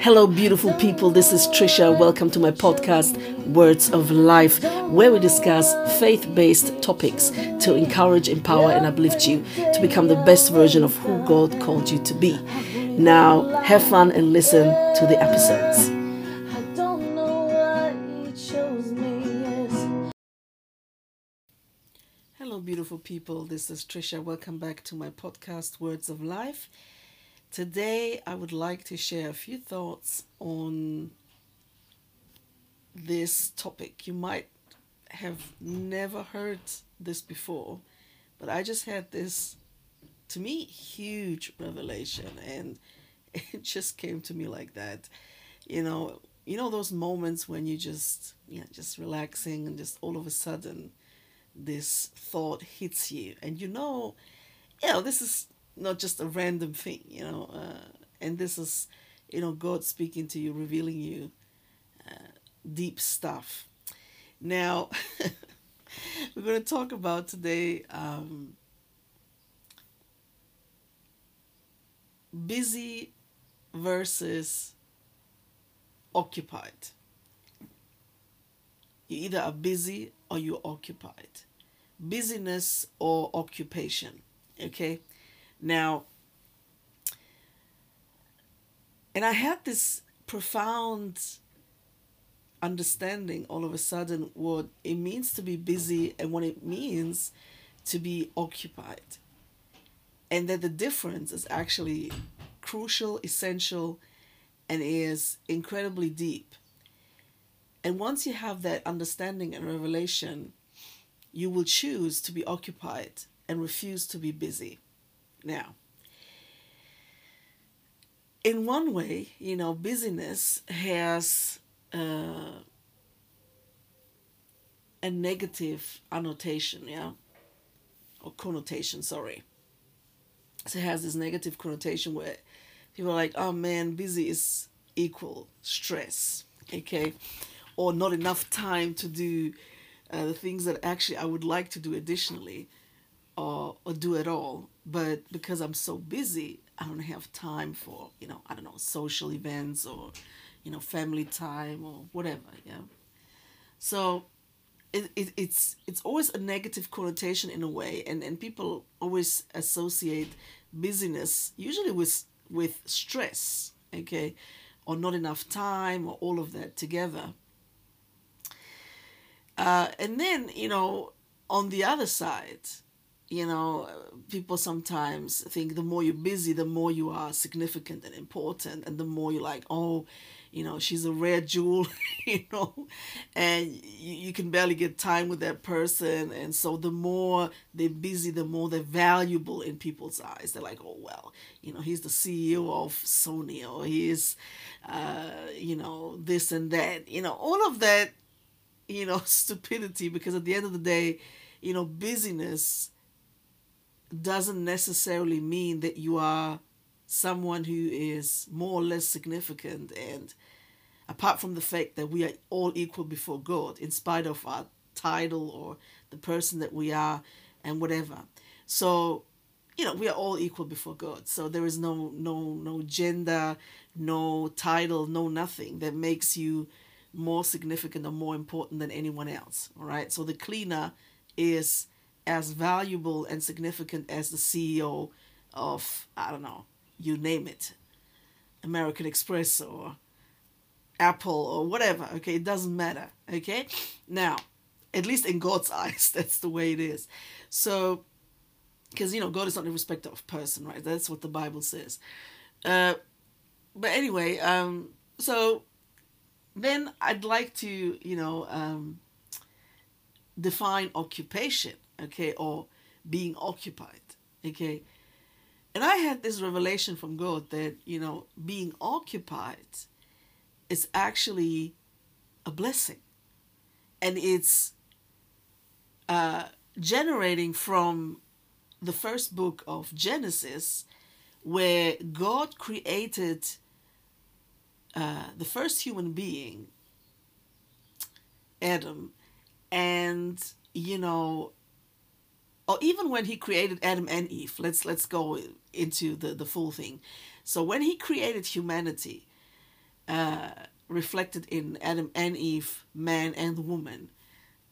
Hello, beautiful people. This is Trisha. Welcome to my podcast, Words of Life, where we discuss faith based topics to encourage, empower, and uplift you to become the best version of who God called you to be. Now, have fun and listen to the episodes. Hello, beautiful people. This is Trisha. Welcome back to my podcast, Words of Life. Today, I would like to share a few thoughts on this topic. You might have never heard this before, but I just had this, to me, huge revelation, and it just came to me like that. You know, you know those moments when you just, yeah, just relaxing, and just all of a sudden, this thought hits you, and you know, you know, this is not just a random thing, you know. Uh, and this is, you know, God speaking to you, revealing you uh, deep stuff. Now, we're going to talk about today um, busy versus occupied. You either are busy or you're occupied. Busyness or occupation. Okay? Now, and I had this profound understanding all of a sudden what it means to be busy and what it means to be occupied. And that the difference is actually crucial, essential, and is incredibly deep. And once you have that understanding and revelation, you will choose to be occupied and refuse to be busy. Now, in one way, you know, busyness has uh, a negative annotation, yeah, or connotation, sorry. So it has this negative connotation where people are like, oh man, busy is equal stress, okay, or not enough time to do uh, the things that actually I would like to do additionally or, or do at all. But because I'm so busy, I don't have time for, you know, I don't know, social events or, you know, family time or whatever, yeah. So it, it, it's it's always a negative connotation in a way and, and people always associate busyness usually with with stress, okay, or not enough time or all of that together. Uh, and then, you know, on the other side, you know, people sometimes think the more you're busy, the more you are significant and important, and the more you're like, oh, you know, she's a rare jewel, you know, and you, you can barely get time with that person. And so the more they're busy, the more they're valuable in people's eyes. They're like, oh, well, you know, he's the CEO of Sony, or he's, uh, you know, this and that, you know, all of that, you know, stupidity, because at the end of the day, you know, busyness doesn't necessarily mean that you are someone who is more or less significant and apart from the fact that we are all equal before God in spite of our title or the person that we are and whatever. So, you know, we are all equal before God. So there is no no no gender, no title, no nothing that makes you more significant or more important than anyone else. All right? So the cleaner is as valuable and significant as the CEO of, I don't know, you name it, American Express or Apple or whatever, okay? It doesn't matter, okay? Now, at least in God's eyes, that's the way it is. So, because, you know, God is not a respecter of person, right? That's what the Bible says. Uh, but anyway, um, so then I'd like to, you know, um, define occupation okay, or being occupied, okay. And I had this revelation from God that, you know, being occupied is actually a blessing. And it's uh, generating from the first book of Genesis, where God created uh, the first human being, Adam, and, you know, or even when he created Adam and Eve, let's let's go into the, the full thing. So when he created humanity, uh, reflected in Adam and Eve, man and woman.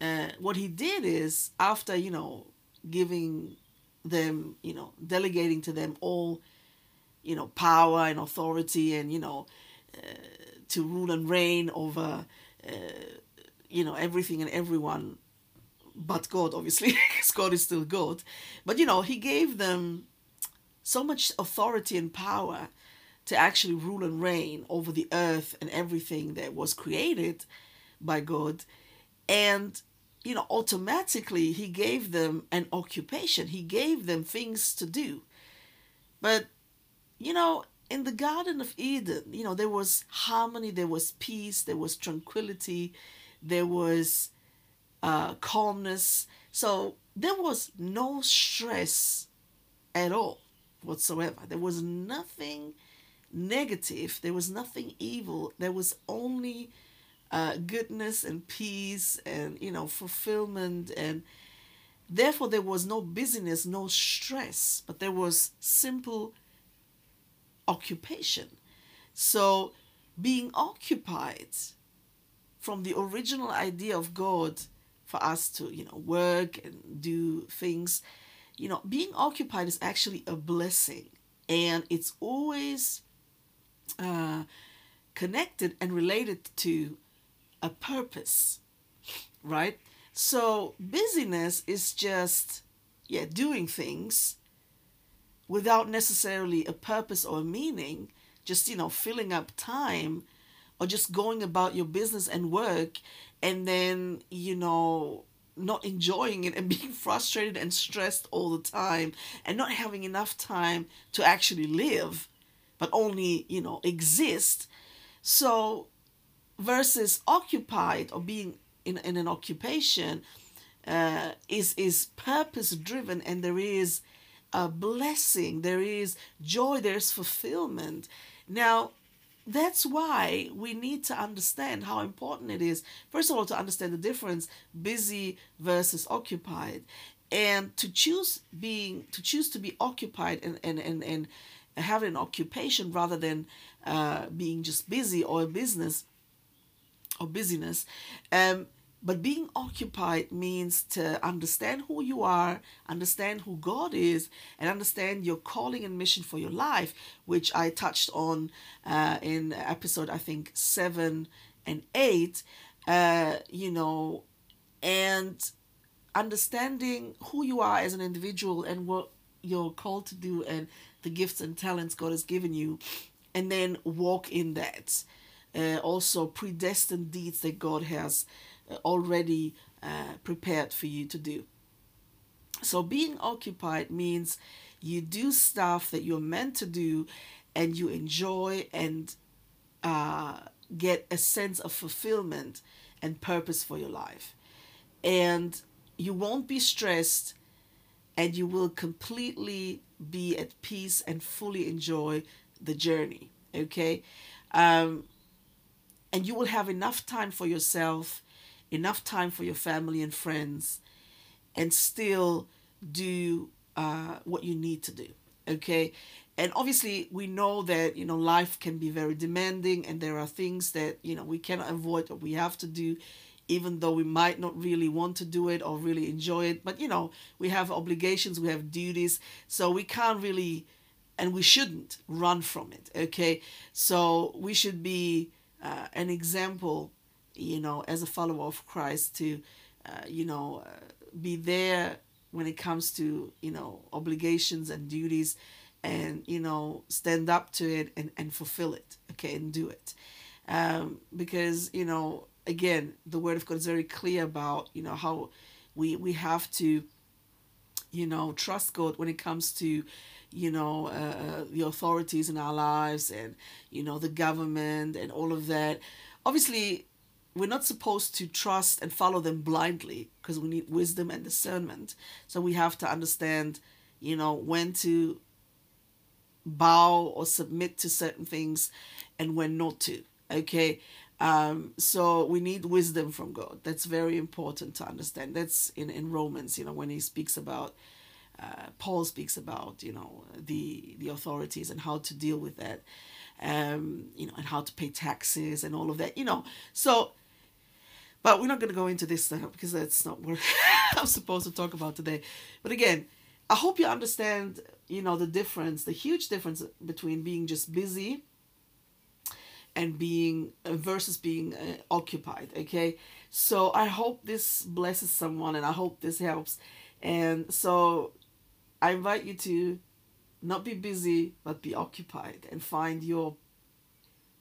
Uh, what he did is after you know giving them, you know, delegating to them all, you know, power and authority and you know uh, to rule and reign over, uh, you know, everything and everyone but God, obviously, because God is still God. But you know, He gave them so much authority and power to actually rule and reign over the earth and everything that was created by God. And, you know, automatically He gave them an occupation, He gave them things to do. But, you know, in the Garden of Eden, you know, there was harmony, there was peace, there was tranquility, there was uh, calmness. So there was no stress at all whatsoever. There was nothing negative, there was nothing evil, there was only uh, goodness and peace and, you know, fulfillment and therefore there was no busyness no stress but there was simple occupation so being occupied from the original idea of god for us to you know work and do things. You know being occupied is actually a blessing and it's always uh, connected and related to a purpose right? So busyness is just yeah doing things without necessarily a purpose or a meaning just you know filling up time or just going about your business and work and then you know not enjoying it and being frustrated and stressed all the time and not having enough time to actually live but only you know exist. So versus occupied or being in, in an occupation uh, is is purpose driven and there is a blessing there is joy there's fulfillment. Now that's why we need to understand how important it is first of all to understand the difference busy versus occupied. And to choose being to choose to be occupied and and and, and have an occupation rather than uh, being just busy or a business or busyness um, but being occupied means to understand who you are, understand who God is, and understand your calling and mission for your life, which I touched on uh, in episode, I think, seven and eight. Uh, you know, and understanding who you are as an individual and what you're called to do and the gifts and talents God has given you, and then walk in that. Uh, also, predestined deeds that God has already uh, prepared for you to do. So, being occupied means you do stuff that you're meant to do and you enjoy and uh, get a sense of fulfillment and purpose for your life. And you won't be stressed and you will completely be at peace and fully enjoy the journey. Okay? Um, and you will have enough time for yourself enough time for your family and friends, and still do uh, what you need to do. Okay. And obviously, we know that you know life can be very demanding, and there are things that you know we cannot avoid or we have to do, even though we might not really want to do it or really enjoy it. But you know, we have obligations, we have duties, so we can't really, and we shouldn't run from it. Okay, so we should be uh, an example you know, as a follower of Christ, to, uh, you know, uh, be there when it comes to, you know, obligations and duties and, you know, stand up to it and, and fulfill it, okay, and do it. Um, because, you know, again, the Word of God is very clear about, you know, how we, we have to, you know, trust God when it comes to, you know, uh, uh the authorities in our lives and, you know, the government and all of that. Obviously, we're not supposed to trust and follow them blindly because we need wisdom and discernment. So we have to understand, you know, when to bow or submit to certain things and when not to. Okay. Um, so we need wisdom from God. That's very important to understand. That's in, in Romans, you know, when he speaks about uh, Paul speaks about, you know, the the authorities and how to deal with that. um, you know, and how to pay taxes and all of that, you know. So, but we're not going to go into this now because that's not what I'm supposed to talk about today. But again, I hope you understand, you know, the difference, the huge difference between being just busy and being uh, versus being uh, occupied okay so i hope this blesses someone and i hope this helps and so i invite you to not be busy but be occupied and find your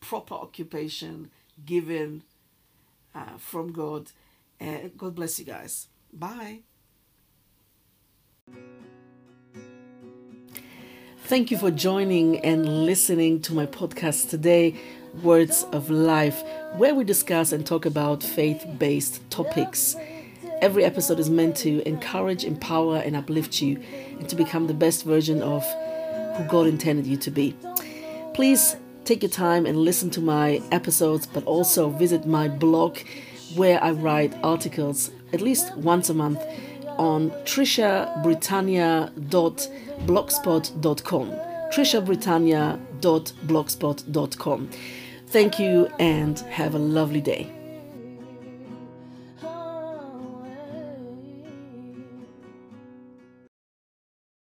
proper occupation given uh, from god and god bless you guys bye Thank you for joining and listening to my podcast today, Words of Life, where we discuss and talk about faith based topics. Every episode is meant to encourage, empower, and uplift you and to become the best version of who God intended you to be. Please take your time and listen to my episodes, but also visit my blog where I write articles at least once a month on trishabritannia.blogspot.com. trishabritannia.blogspot.com. Thank you and have a lovely day.